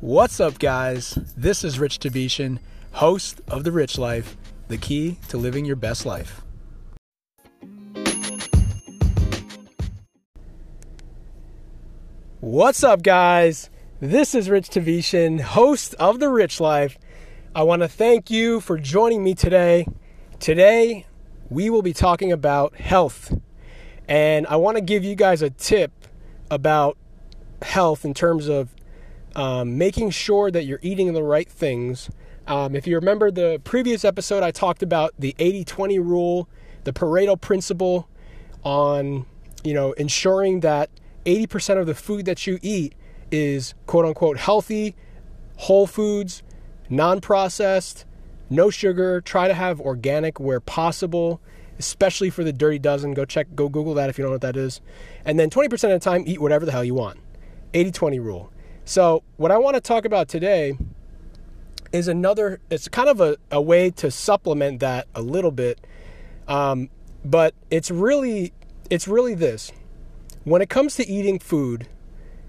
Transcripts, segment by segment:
What's up, guys? This is Rich Tabishan, host of The Rich Life, the key to living your best life. What's up, guys? This is Rich Tavishan, host of The Rich Life. I want to thank you for joining me today. Today, we will be talking about health. And I want to give you guys a tip about health in terms of um, making sure that you're eating the right things. Um, if you remember the previous episode, I talked about the 80 20 rule, the Pareto principle on, you know, ensuring that 80% of the food that you eat is quote unquote healthy, whole foods, non processed, no sugar. Try to have organic where possible, especially for the dirty dozen. Go check, go Google that if you don't know what that is. And then 20% of the time, eat whatever the hell you want. 80 20 rule. So, what I want to talk about today is another, it's kind of a, a way to supplement that a little bit. Um, but it's really, it's really this. When it comes to eating food,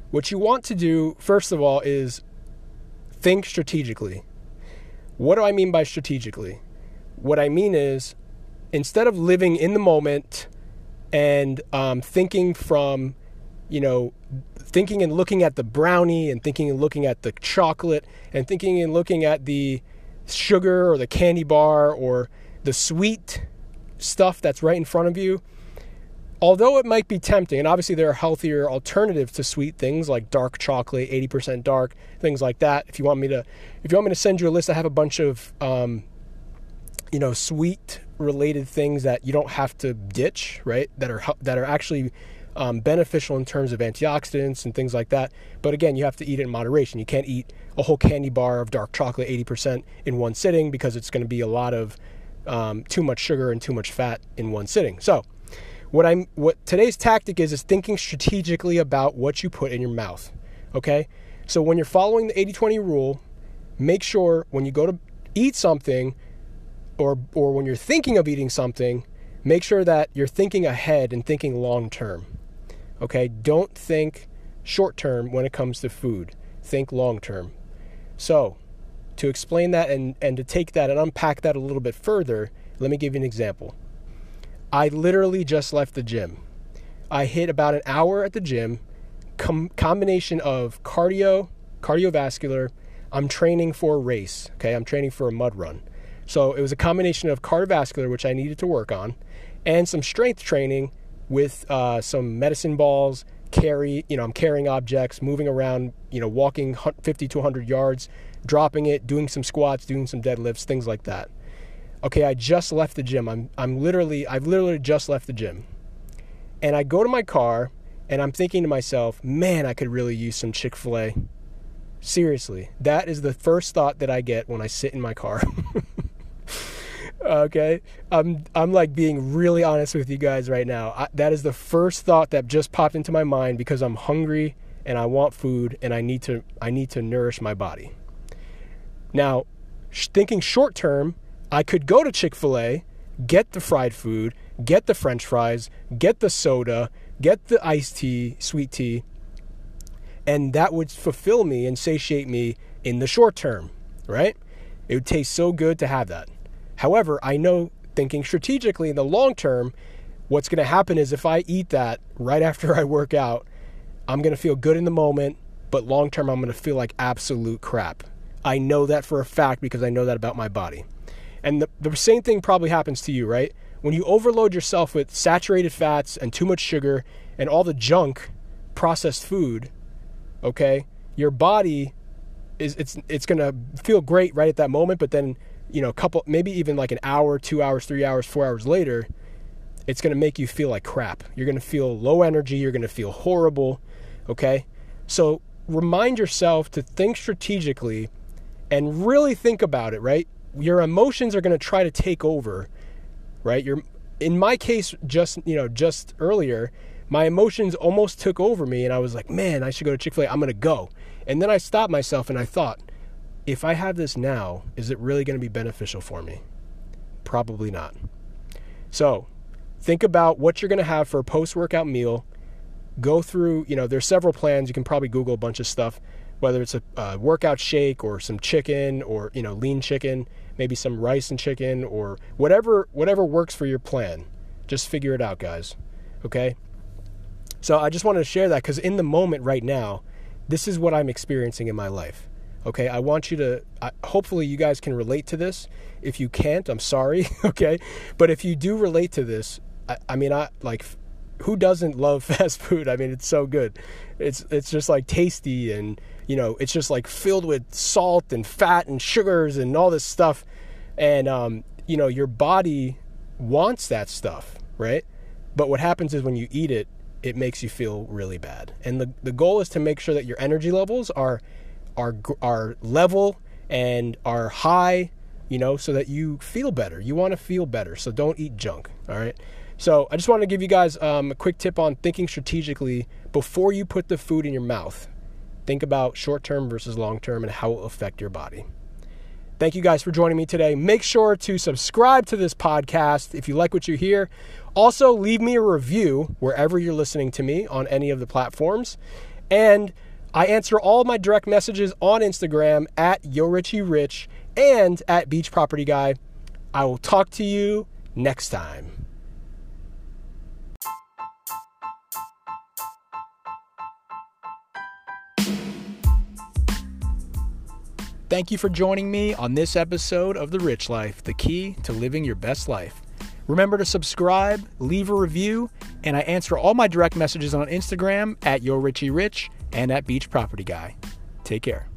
what you want to do, first of all, is think strategically. What do I mean by strategically? What I mean is instead of living in the moment and um, thinking from, you know, thinking and looking at the brownie and thinking and looking at the chocolate and thinking and looking at the sugar or the candy bar or the sweet stuff that's right in front of you, although it might be tempting, and obviously there are healthier alternatives to sweet things like dark chocolate, 80% dark, things like that. If you want me to, if you want me to send you a list, I have a bunch of, um, you know, sweet related things that you don't have to ditch, right? That are that are actually um, beneficial in terms of antioxidants and things like that. But again, you have to eat it in moderation. You can't eat a whole candy bar of dark chocolate 80% in one sitting because it's going to be a lot of um, too much sugar and too much fat in one sitting. So, what I'm what today's tactic is is thinking strategically about what you put in your mouth. Okay? So when you're following the 80-20 rule, make sure when you go to eat something or or when you're thinking of eating something, make sure that you're thinking ahead and thinking long term. Okay, don't think short term when it comes to food. Think long term. So, to explain that and, and to take that and unpack that a little bit further, let me give you an example. I literally just left the gym. I hit about an hour at the gym, com- combination of cardio, cardiovascular. I'm training for a race. Okay, I'm training for a mud run. So it was a combination of cardiovascular, which I needed to work on, and some strength training with uh, some medicine balls, carry, you know, I'm carrying objects, moving around, you know, walking 50 to 100 yards, dropping it, doing some squats, doing some deadlifts, things like that. Okay, I just left the gym. I'm I'm literally I've literally just left the gym. And I go to my car and I'm thinking to myself, "Man, I could really use some Chick-fil-A." Seriously, that is the first thought that I get when I sit in my car. okay? I'm i'm like being really honest with you guys right now. I, that is the first thought that just popped into my mind because i'm hungry and i want food and i need to i need to nourish my body. Now sh- thinking short term i could go to chick-fil-a get the fried food get the french fries get the soda get the iced tea sweet tea and that would fulfill me and satiate me in the short term right? It would taste so good to have that However, I know thinking strategically in the long term, what's going to happen is if I eat that right after I work out, I'm going to feel good in the moment, but long term, I'm going to feel like absolute crap. I know that for a fact because I know that about my body. And the, the same thing probably happens to you, right? When you overload yourself with saturated fats and too much sugar and all the junk processed food, okay, your body is it's it's to feel great right at that moment, but then you know, a couple, maybe even like an hour, two hours, three hours, four hours later, it's going to make you feel like crap. You're going to feel low energy. You're going to feel horrible. Okay. So remind yourself to think strategically and really think about it, right? Your emotions are going to try to take over, right? Your, in my case, just, you know, just earlier, my emotions almost took over me and I was like, man, I should go to Chick fil A. I'm going to go. And then I stopped myself and I thought, if I have this now, is it really going to be beneficial for me? Probably not. So, think about what you're going to have for a post workout meal. Go through, you know, there's several plans. You can probably Google a bunch of stuff. whether it's a, a workout shake or some chicken or you know lean chicken, maybe some rice and chicken or whatever whatever works for your plan. Just figure it out, guys. Okay? So I just wanted to share that cuz in the moment right now, this is what I'm experiencing in my life. Okay? I want you to I, hopefully you guys can relate to this. If you can't, I'm sorry, okay? But if you do relate to this, I, I mean I like who doesn't love fast food? I mean, it's so good. It's it's just like tasty and you know, it's just like filled with salt and fat and sugars and all this stuff. And um, you know, your body wants that stuff, right? But what happens is when you eat it, it makes you feel really bad. And the the goal is to make sure that your energy levels are are are level and are high, you know, so that you feel better. You want to feel better. So don't eat junk, all right? So I just want to give you guys um, a quick tip on thinking strategically before you put the food in your mouth. Think about short term versus long term and how it will affect your body. Thank you guys for joining me today. Make sure to subscribe to this podcast if you like what you hear. Also, leave me a review wherever you're listening to me on any of the platforms. And I answer all my direct messages on Instagram at YoRichieRich and at Beach Property Guy. I will talk to you next time. Thank you for joining me on this episode of The Rich Life, the key to living your best life. Remember to subscribe, leave a review, and I answer all my direct messages on Instagram at YourRichieRich and at Beach Property Guy. Take care.